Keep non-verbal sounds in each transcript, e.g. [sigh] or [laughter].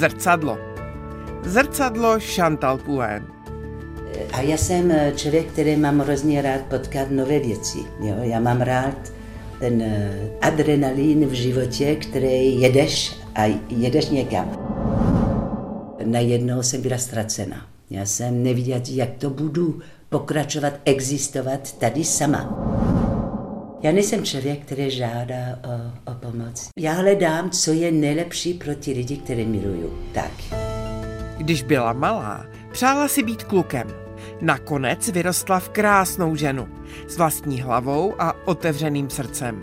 Zrcadlo. Zrcadlo Chantal Poulain. A já jsem eh, člověk, který mám hrozně rád potkat nové věci. Jo? Já mám rád ten eh, adrenalin v životě, který jedeš a jedeš někam. Najednou jsem byla ztracena. Já jsem neviděla, jak to budu pokračovat, existovat tady sama. Já nejsem člověk, který žádá o, o pomoc. Já hledám, co je nejlepší pro ty lidi, které miluju. Tak. Když byla malá, přála si být klukem. Nakonec vyrostla v krásnou ženu s vlastní hlavou a otevřeným srdcem.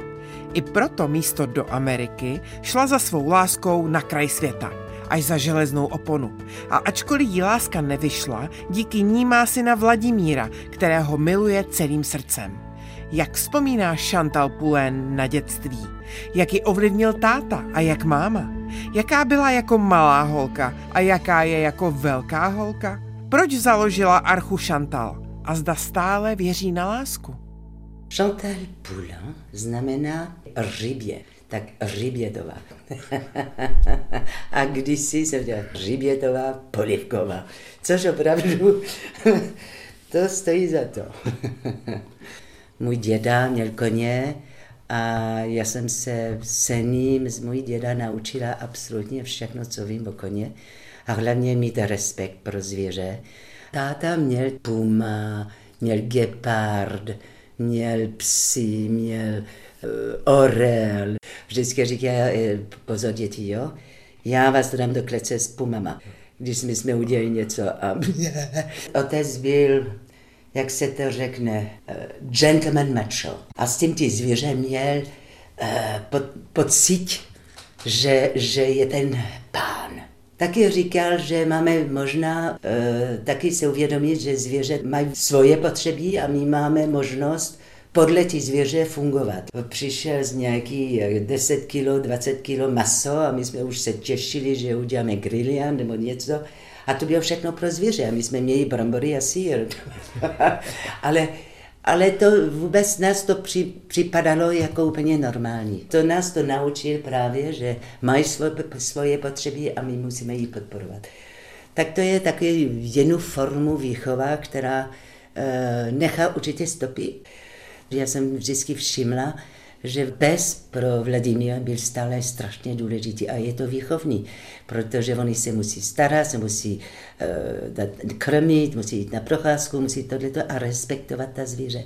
I proto místo do Ameriky šla za svou láskou na kraj světa, až za železnou oponu. A ačkoliv jí láska nevyšla, díky ní má syna Vladimíra, kterého miluje celým srdcem. Jak vzpomíná Chantal Poulain na dětství? Jak ji ovlivnil táta a jak máma? Jaká byla jako malá holka a jaká je jako velká holka? Proč založila Archu Chantal? A zda stále věří na lásku? Chantal Poulain znamená rybě, tak Rybětová. [laughs] a kdysi jsem dělala Rybětová Polivková, což opravdu [laughs] to stojí za to. [laughs] Můj děda měl koně a já jsem se se ním z můj děda naučila absolutně všechno, co vím o koně a hlavně mít respekt pro zvěře. Táta měl puma, měl gepard, měl psy, měl uh, orel. Vždycky říká, eh, pozor děti, jo, já vás dám do klece s pumama, když jsme udělali něco. A [laughs] otec byl jak se to řekne, uh, gentleman macho. A s tím ty zvěře měl uh, pod, pocit, že, že je ten pán. Taky říkal, že máme možná uh, taky se uvědomit, že zvěře mají svoje potřeby a my máme možnost podle ty zvěře fungovat. Přišel z nějaký 10 kg, 20 kg maso a my jsme už se těšili, že uděláme grilian nebo něco a to bylo všechno pro zvěře. A my jsme měli brambory a sír. [laughs] ale, ale to vůbec nás to při, připadalo jako úplně normální. To nás to naučil právě, že mají svoje, svoje potřeby a my musíme ji podporovat. Tak to je takový jednu formu výchova, která e, nechá určitě stopy. Já jsem vždycky všimla, že pes pro Vladimíra byl stále strašně důležitý a je to výchovný, protože oni se musí starat, se musí uh, dát, krmit, musí jít na procházku, musí tohleto a respektovat ta zvíře.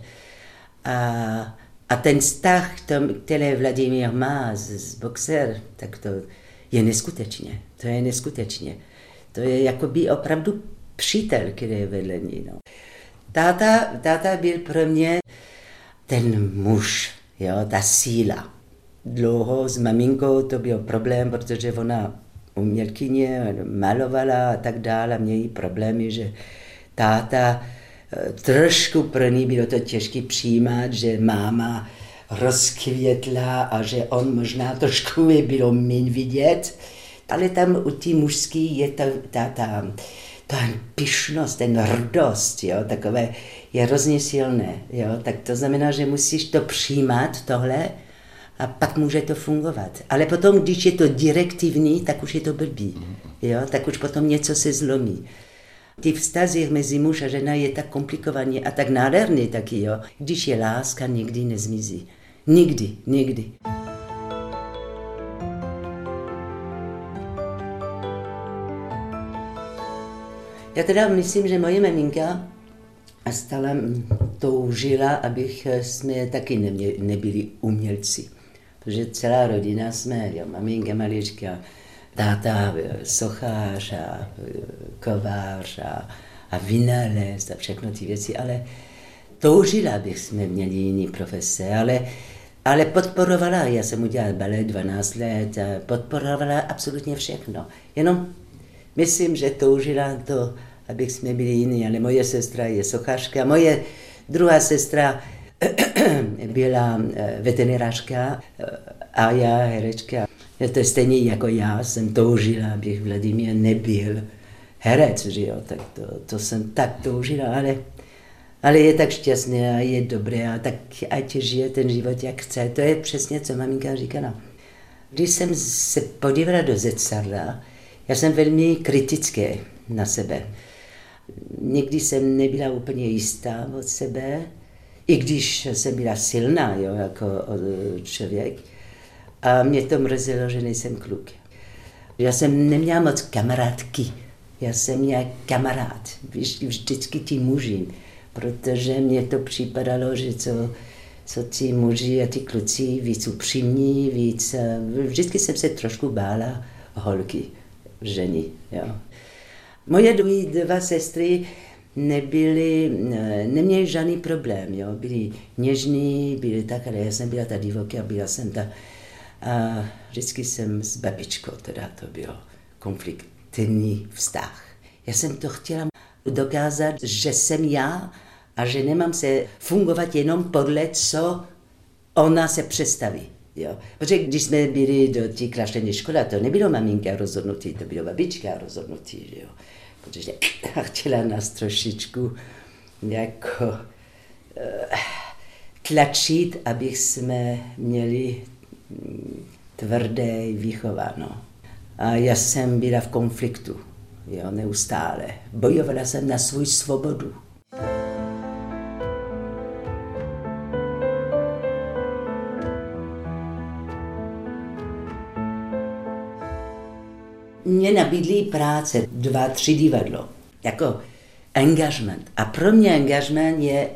A, a ten vztah, který Vladimír má s, s boxer, tak to je neskutečně. To je neskutečně. To je jako by opravdu přítel, který je vedle ní. No. Táta, táta byl pro mě ten muž, jo, ta síla. Dlouho s maminkou to byl problém, protože ona umělkyně malovala a tak dále, měli problémy, že táta eh, trošku pro ní bylo to těžké přijímat, že máma rozkvětla a že on možná trošku je bylo méně vidět, ale tam u té mužský je ta, ta, ta, ta pišnost, ten hrdost, jo, takové je hrozně silné. Jo? Tak to znamená, že musíš to přijímat, tohle, a pak může to fungovat. Ale potom, když je to direktivní, tak už je to blbý. Jo? Tak už potom něco se zlomí. Ty vztazy mezi muž a žena je tak komplikovaný a tak nádherný taky, jo? Když je láska, nikdy nezmizí. Nikdy, nikdy. Já teda myslím, že moje maminka stále toužila, abych eh, jsme taky nemě, nebyli umělci. Protože celá rodina jsme, jo, maminka malička, táta eh, sochář a eh, kovář a, a vynález a všechno ty věci, ale toužila, abych jsme měli jiný profese, ale, ale podporovala, já jsem udělala balet 12 let, podporovala absolutně všechno. Jenom myslím, že toužila to, abych jsme byli jiní, ale moje sestra je sochařka, moje druhá sestra [clears throat] byla eh, veterinářka eh, a já herečka. To je stejně jako já, jsem toužila, abych Vladimír nebyl herec, že jo, tak to, to jsem tak toužila, ale, ale je tak šťastný a je dobré a tak ať žije ten život, jak chce. To je přesně, co maminka říkala. Když jsem se podívala do zrcadla, Já jsem velmi kritický na sebe. Někdy jsem nebyla úplně jistá od sebe, i když jsem byla silná jo, jako člověk. A mě to mrzelo, že nejsem kluk. Já jsem neměla moc kamarádky. Já jsem měla kamarád, vždycky ti muži, protože mě to připadalo, že co, co ti muži a ti kluci víc upřímní, víc, vždycky jsem se trošku bála holky, ženy. Jo. Moje dva sestry nebyly, neměly žádný problém, jo. byli něžní, byli tak, ale já jsem byla ta divoká, byla jsem ta, a vždycky jsem s babičkou, teda to bylo konfliktní vztah. Já jsem to chtěla dokázat, že jsem já a že nemám se fungovat jenom podle, co ona se představí. Jo. Protože když jsme byli do té klášterní školy, to nebylo maminka rozhodnutí, to bylo babička rozhodnutí. Jo. Protože [laughs] chtěla nás trošičku jako uh, tlačit, aby jsme měli tvrdé vychováno. A já jsem byla v konfliktu, jo, neustále. Bojovala jsem na svou svobodu. Nabídli práce, dva, tři divadlo, jako engagement. A pro mě engagement je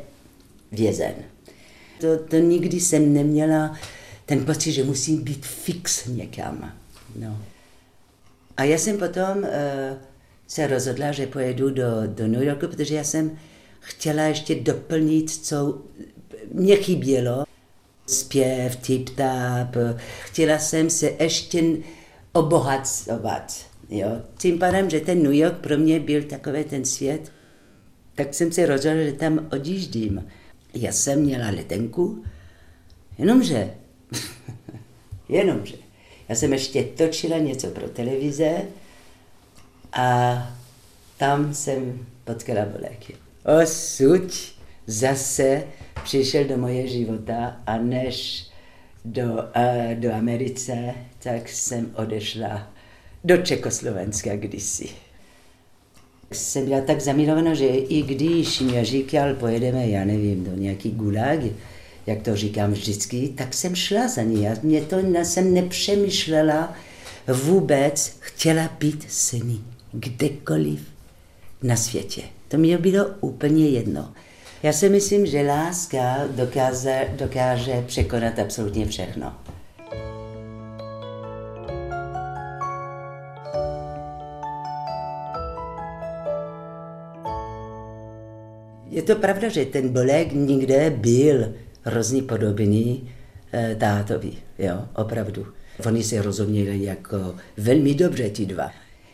vězen. To, to nikdy jsem neměla ten pocit, že musím být fix někam. No. A já jsem potom uh, se rozhodla, že pojedu do, do New Yorku, protože já jsem chtěla ještě doplnit, co mě chybělo. Zpěv, tip-tap, chtěla jsem se ještě obohacovat. Jo. Tím pádem, že ten New York pro mě byl takový ten svět, tak jsem se rozhodla, že tam odjíždím. Já jsem měla letenku, jenomže [laughs] Jenomže já jsem ještě točila něco pro televize a tam jsem potkala Boleky. Osud zase přišel do moje života a než do, uh, do Americe, tak jsem odešla do Čekoslovenska kdysi. Jsem byla tak zamilovaná, že i když mě říkal, pojedeme, já nevím, do nějaký gulag, jak to říkám vždycky, tak jsem šla za ní. Já mě to já jsem nepřemýšlela vůbec, chtěla být s ní kdekoliv na světě. To mi bylo úplně jedno. Já si myslím, že láska dokáže, dokáže překonat absolutně všechno. Je to pravda, že ten bolek nikde byl hrozný podobný eh, tátovi, jo, opravdu. Oni se rozuměli jako velmi dobře ti dva.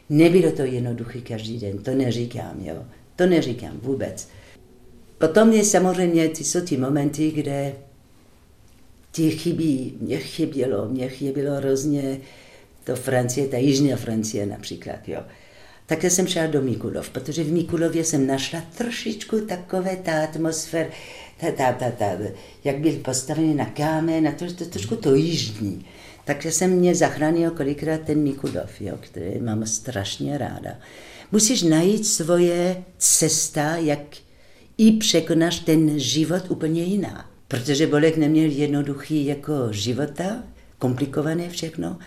Nebylo to jednoduché každý den, to neříkám, jo. To neříkám vůbec. Potom je samozřejmě, ty jsou ty momenty, kde ti chybí, mě chybělo, mě chybělo hrozně to Francie, ta jižní Francie například, jo. Tak jsem šla do Mikulov, protože v Mikulově jsem našla trošičku takové ta atmosféra, ta, ta, ta, ta, jak byl postavený na kámen, na to, to trošku to jižní. Takže jsem mě zachránil kolikrát ten Mikulov, jo, který mám strašně ráda. Musíš najít svoje cesta, jak i překonáš ten život úplně jiná. Protože Bolek neměl jednoduchý jako života, komplikované všechno,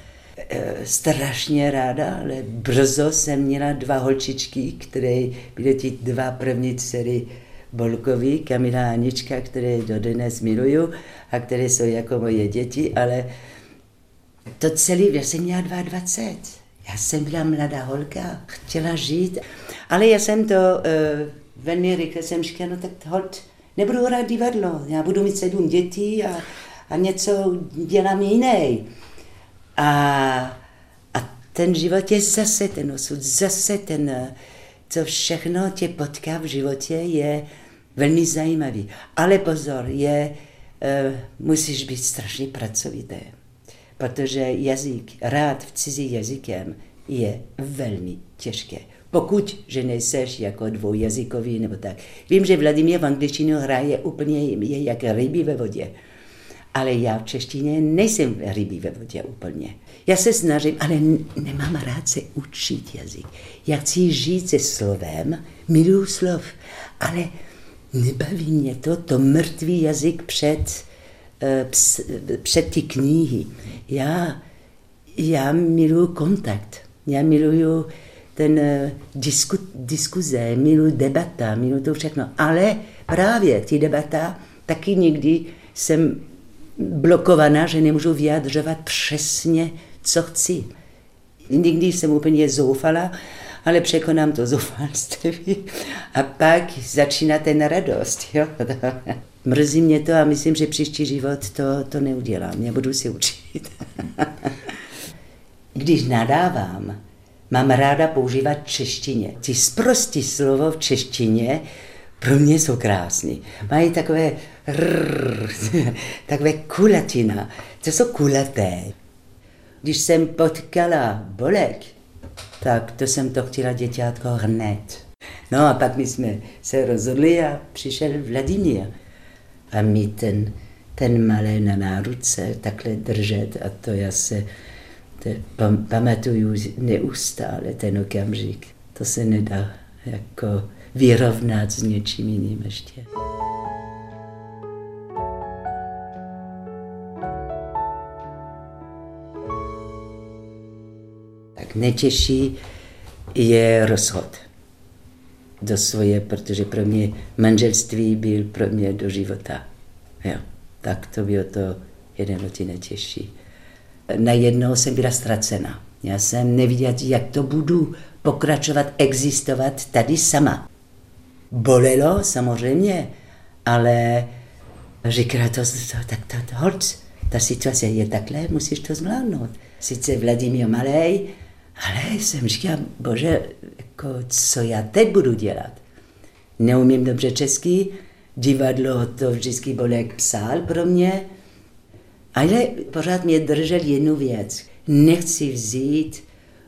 strašně ráda, ale brzo jsem měla dva holčičky, které byly ty dva první dcery Bolkovi, Kamila a Anička, které dodnes miluju a které jsou jako moje děti, ale to celé, já jsem měla 22. Já jsem byla mladá holka, chtěla žít, ale já jsem to uh, velmi rychle jsem říkala, no tak hold, nebudu hrát divadlo, já budu mít sedm dětí a, a něco dělám jiný. A, a ten život je zase ten osud, zase ten, co všechno tě potká v životě, je velmi zajímavý. Ale pozor, je, uh, musíš být strašně pracovité, protože jazyk, rád v cizí jazykem je velmi těžké. Pokud, že nejseš jako dvoujazykový nebo tak. Vím, že Vladimír v angličtinu hraje úplně je jak ryby ve vodě. Ale já v češtině nejsem rybí ve vodě úplně. Já se snažím, ale nemám rád se učit jazyk. Já chci žít se slovem, miluju slov, ale nebaví mě to, to mrtvý jazyk před, uh, před ty knihy. Já, já miluju kontakt, já miluju ten uh, disku, diskuze, miluju debata, miluju to všechno. Ale právě ty debata taky někdy jsem blokovaná, že nemůžu vyjadřovat přesně, co chci. Někdy jsem úplně zoufala, ale překonám to zoufalství a pak začíná ten radost. Jo? [laughs] Mrzí mě to a myslím, že příští život to, to neudělám. Budu si učit. [laughs] Když nadávám, mám ráda používat češtině. Ty zprostý slovo v češtině pro mě jsou krásný. Mají takové rrr, [laughs] takové kulatina. To jsou kulaté. Když jsem potkala Bolek, tak to jsem to chtěla děťátko hned. No a pak my jsme se rozhodli a přišel Vladimír. A mi ten, ten malé na náruce takhle držet a to já se to pam, pamatuju neustále ten okamžik. To se nedá jako vyrovnat s něčím jiným ještě. Netěší je rozchod do svoje, protože pro mě manželství byl pro mě do života. Jo. Tak to bylo to jeden ty netěžší. Najednou jsem byla ztracena. Já jsem neviděla, jak to budu pokračovat, existovat tady sama. Bolelo samozřejmě, ale říkala to, to tak to, to hold, ta situace je takhle, musíš to zvládnout. Sice Vladimír Malej, ale jsem říkala, bože, jako, co já teď budu dělat? Neumím dobře česky, divadlo to vždycky Bolek psal pro mě, ale pořád mě držel jednu věc. Nechci vzít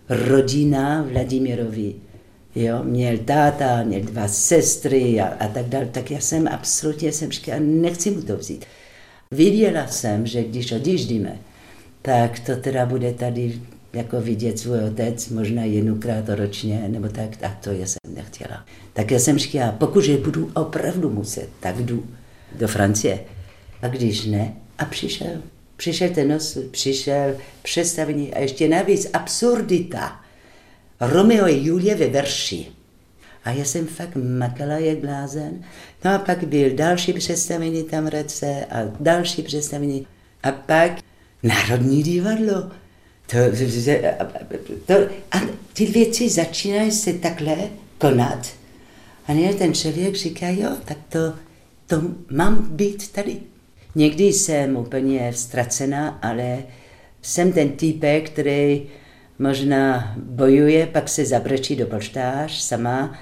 rodina Vladimirovi Jo, měl táta, měl dva sestry a, a tak dále, tak já jsem absolutně jsem říkala, nechci mu to vzít. Viděla jsem, že když odjíždíme, tak to teda bude tady jako vidět svůj otec možná jednokrát ročně, nebo tak, a to já jsem nechtěla. Tak já jsem říkala, pokud budu opravdu muset, tak jdu do Francie. A když ne, a přišel. Přišel ten nos, přišel představení a ještě navíc absurdita Romeo a Julie ve verši. A já jsem fakt makala jak blázen. No a pak byl další představení tam rece a další představení. A pak Národní divadlo. To, to, a ty věci začínají se takhle konat. A ne, ten člověk říká, jo, tak to, to mám být tady. Někdy jsem úplně ztracená, ale jsem ten typek, který možná bojuje, pak se zabrečí do polštář sama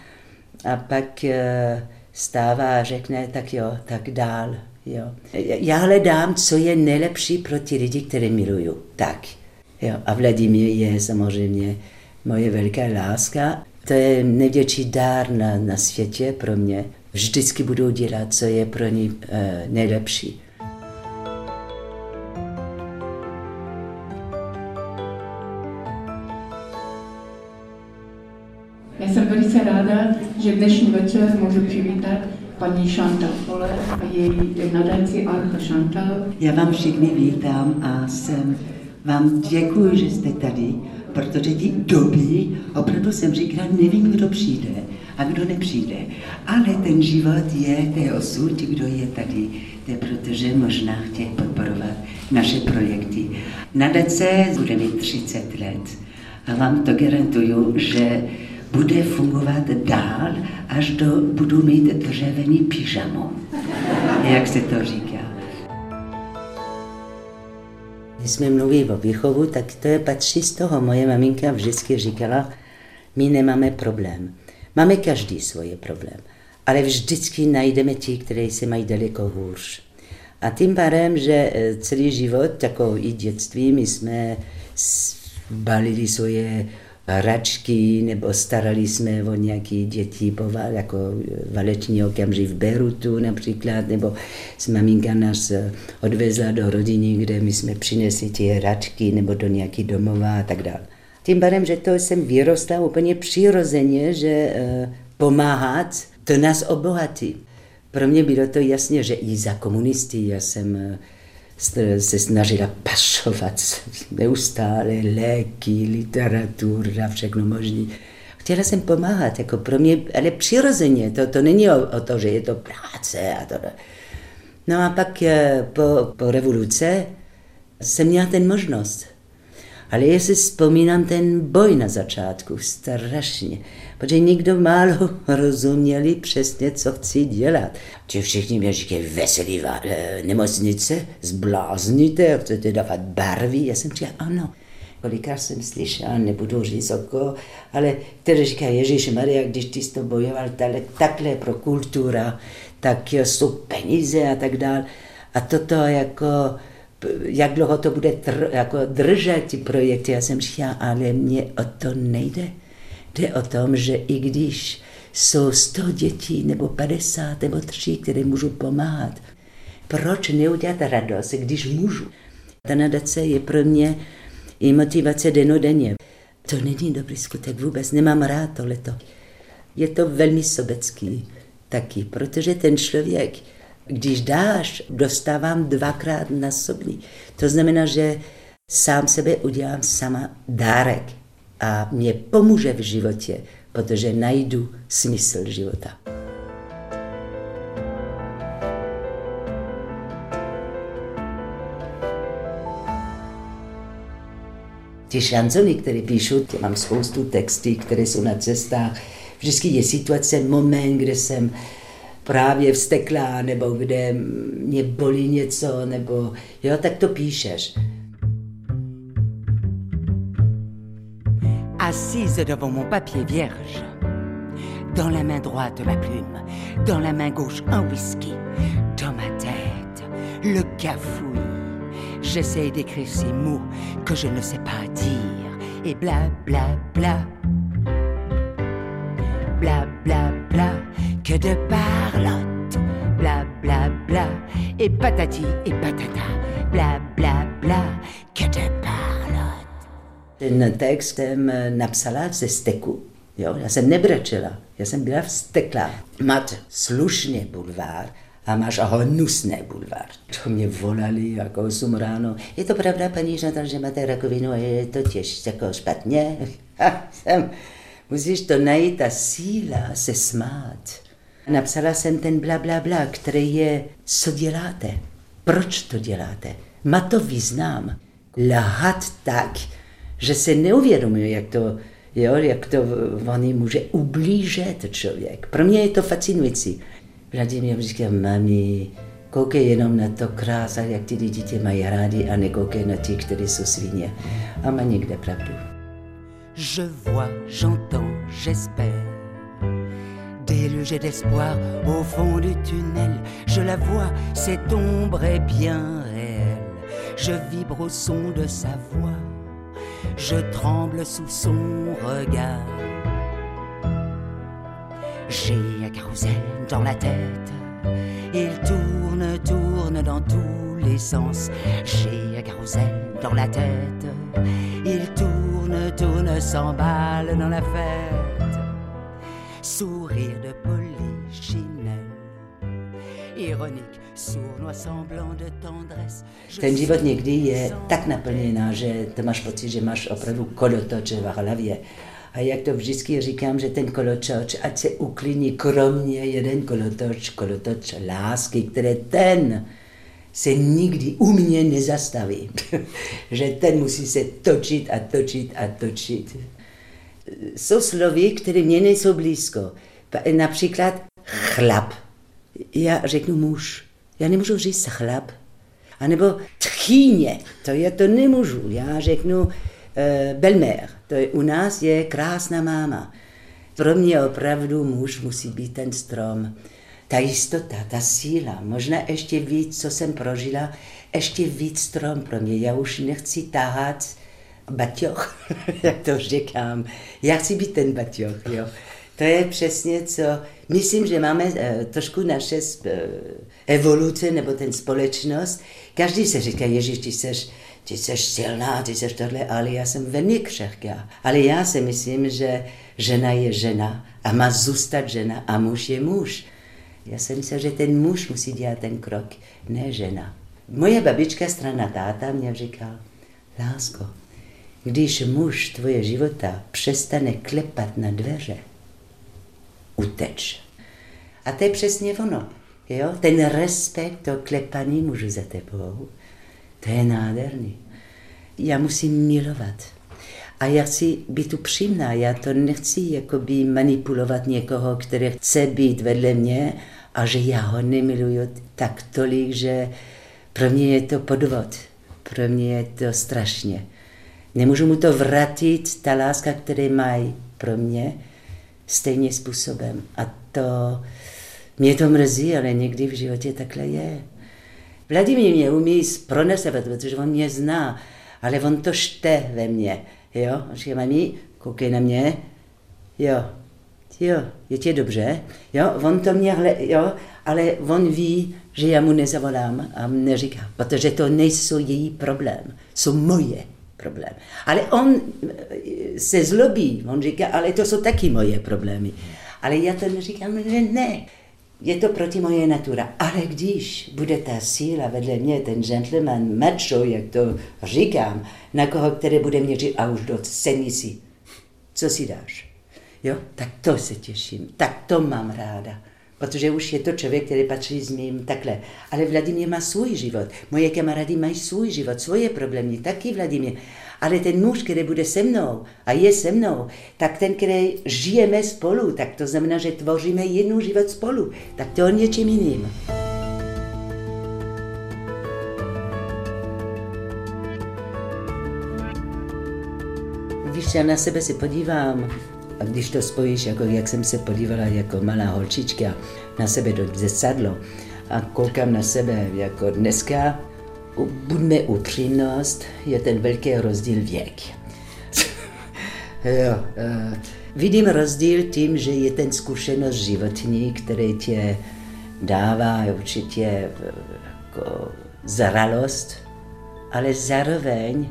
a pak eh, stává a řekne, tak jo, tak dál. Jo. Já hledám, co je nejlepší pro ty lidi, které miluju. Tak. Jo. A Vladimír je samozřejmě moje velká láska. To je největší dár na, na světě pro mě. Vždycky budu dělat, co je pro ní uh, nejlepší. Já jsem velice ráda, že dnešní večer můžu přivítat paní Chantal Pole a její nadaci Archa Chantal. Já vám všichni vítám a jsem vám děkuji, že jste tady, protože ty doby, opravdu jsem říkala, nevím, kdo přijde a kdo nepřijde. Ale ten život je, to je osud, kdo je tady, to je protože možná chtějí podporovat naše projekty. Nadace bude mít 30 let a vám to garantuju, že bude fungovat dál, až do, budu mít dřevěný pyžamo, jak se to říká. Když jsme mluvili o výchovu, tak to je patří z toho. Moje maminka vždycky říkala, my nemáme problém. Máme každý svoje problém, ale vždycky najdeme ti, kteří se mají daleko hůř. A tím pádem, že eh, celý život, jako i dětství, my jsme balili svoje hračky, nebo starali jsme o nějaké děti, jako valeční okamžik v Berutu například, nebo s maminka nás odvezla do rodiny, kde my jsme přinesli ty hračky, nebo do nějaký domova a tak dále. Tím pádem, že to jsem vyrostla úplně přirozeně, že uh, pomáhat, to nás obohatí. Pro mě bylo to jasně, že i za komunisty já jsem se snažila pašovat neustále léky, literatura, všechno možné. Chtěla jsem pomáhat, jako pro mě, ale přirozeně, to, to není o, o to, že je to práce a to. No a pak eh, po, po revoluce jsem měla ten možnost. Ale já si vzpomínám ten boj na začátku, strašně protože nikdo málo [laughs] rozuměli přesně, co chci dělat. Ti všichni mě říkají, veselý eh, nemocnice, zblázníte, chcete dávat barvy. Já jsem říkal, ano. Kolikrát jsem slyšel, nebudu říct oko, ale který říká, Ježíš Maria, když ty jsi to bojoval takhle, takhle pro kultura, tak jsou peníze a tak dále. A toto jako, jak dlouho to bude tr, jako držet ty projekty, já jsem říkal, ale mě o to nejde. Jde o tom, že i když jsou 100 dětí nebo 50 nebo 3, které můžu pomáhat, proč neudělat radost, když můžu? Ta nadace je pro mě i motivace denodenně. To není dobrý skutek vůbec, nemám rád tohleto. Je to velmi sobecký taky, protože ten člověk, když dáš, dostávám dvakrát na sobní. To znamená, že sám sebe udělám sama dárek a mě pomůže v životě, protože najdu smysl života. Ty šanzony, které píšu, mám spoustu texty, které jsou na cestách. Vždycky je situace, moment, kde jsem právě vsteklá, nebo kde mě bolí něco, nebo jo, tak to píšeš. Assise devant mon papier vierge. Dans la main droite ma plume, dans la main gauche un whisky. Dans ma tête, le cafouille. J'essaie d'écrire ces mots que je ne sais pas dire. Et bla bla bla. Bla bla bla. Que de parlotte. Bla bla bla. Et patati et patata. Bla bla bla. Que de Ten text jsem napsala ze steku. Jo? Já jsem nebrečela, já jsem byla vsteklá. Máte slušně bulvár a máš hnusné bulvár. To mě volali jako 8 ráno. Je to pravda, paní Žantal, že máte rakovinu a je to těž jako špatně? [laughs] jsem, musíš to najít a síla se smát. Napsala jsem ten bla, bla, bla, který je, co děláte, proč to děláte. Má to význam. Lhat tak, že se neuvědomuje, jak to, jo, jak to oni může ublížit člověk. Pro mě je to fascinující. Vladimír říká, mami, koukej jenom na to krása, jak ty lidi tě mají rádi a nekoukej na ty, kteří jsou svině. A má někde pravdu. Je vois, j'entends, j'espère légers d'espoir au fond du tunnel Je la vois, cette ombre est bien réelle Je vibre au son de sa voix je tremble sous son regard. J'ai un carrousel dans la tête, il tourne, tourne dans tous les sens. J'ai un carrousel dans la tête, il tourne, tourne, s'emballe dans la fête. Sourire de polichinelle, ironique Ten život někdy je tak naplněná, že to máš pocit, že máš opravdu kolotoče v hlavě. A jak to vždycky říkám, že ten kolotoč, ať se uklidní kromě jeden kolotoč, kolotoč lásky, které ten se nikdy u mě nezastaví. [laughs] že ten musí se točit a točit a točit. Jsou slovy, které mě nejsou blízko. Například chlap. Já řeknu muž. Já nemůžu říct chlap. A nebo tchýně, to já to nemůžu. Já řeknu uh, belmér, to je u nás je krásná máma. Pro mě opravdu muž musí být ten strom. Ta jistota, ta síla, možná ještě víc, co jsem prožila, ještě víc strom pro mě. Já už nechci tahat baťoch, [laughs] jak to říkám. Já chci být ten baťoch, jo. To je přesně co, myslím, že máme uh, trošku naše uh, evoluce nebo ten společnost. Každý se říká, Ježíš, ty seš, ty seš silná, ty seš tohle, ale já jsem velmi křehká. Ale já si myslím, že žena je žena a má zůstat žena a muž je muž. Já jsem myslel, že ten muž musí dělat ten krok, ne žena. Moje babička strana táta mě říkal, lásko, když muž tvoje života přestane klepat na dveře, uteč. A to je přesně ono. Jo? Ten respekt, to klepaní mužu za tebou, to je nádherný. Já musím milovat. A já chci být upřímná, já to nechci jakoby manipulovat někoho, který chce být vedle mě a že já ho nemiluju tak tolik, že pro mě je to podvod. Pro mě je to strašně. Nemůžu mu to vrátit, ta láska, který mají pro mě, stejně způsobem. A to mě to mrzí, ale někdy v životě takhle je. Vladimír mě umí pronesovat, protože on mě zná, ale on to šte ve mně. Jo, on říká, mami, koukej na mě, jo, jo, je tě dobře, jo, on to mě, hle, jo, ale on ví, že já mu nezavolám a neříká, protože to nejsou její problém, jsou moje problém. Ale on eh, se zlobí, on říká, ale to jsou taky moje problémy. Ale já to neříkám, že ne. Je to proti moje natura. Ale když bude ta síla vedle mě, ten gentleman, macho, jak to říkám, na koho, který bude mě říct, a už do sedni si, co si dáš? Jo, tak to se těším, tak to mám ráda protože už je to člověk, který patří s mým takhle. Ale Vladimír má svůj život, moje kamarády mají svůj život, svoje problémy, taky Vladimír. Ale ten muž, který bude se mnou a je se mnou, tak ten, který žijeme spolu, tak to znamená, že tvoříme jednu život spolu. Tak to je něčím jiným. Víš, já na sebe si podívám a když to spojíš, jako jak jsem se podívala jako malá holčička na sebe do zrcadlo a koukám na sebe jako dneska, buďme upřímnost, je ten velký rozdíl věk. [laughs] jo, uh, vidím rozdíl tím, že je ten zkušenost životní, který tě dává určitě jako zralost, ale zároveň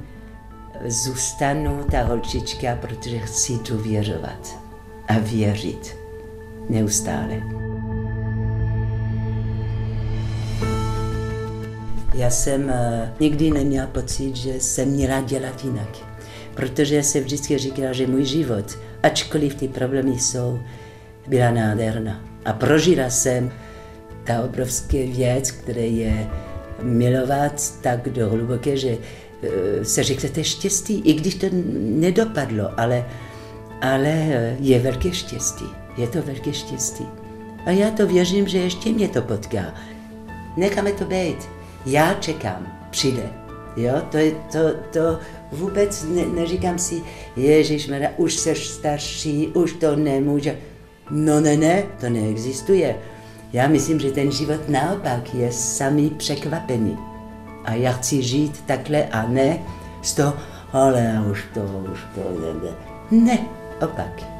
zůstanu ta holčička, protože chci věřovat a věřit neustále. Já jsem uh, nikdy neměla pocit, že jsem měla dělat jinak. Protože jsem vždycky říkala, že můj život, ačkoliv ty problémy jsou, byla nádherná. A prožila jsem ta obrovská věc, která je milovat tak do hluboké, že Eh, se řeknete štěstí, i když to nedopadlo, ale, ale eh, je velké štěstí. Je to velké štěstí. A já to věřím, že ještě mě to potká. Necháme to být. Já čekám, přijde. Jo, to, je, to, to vůbec ne, neříkám si, Ježíš, už seš starší, už to nemůže. No ne, ne, to neexistuje. Já myslím, že ten život naopak je samý překvapený a já chci žít takhle a ne z toho, ale už to, už to, ne, ne, opak.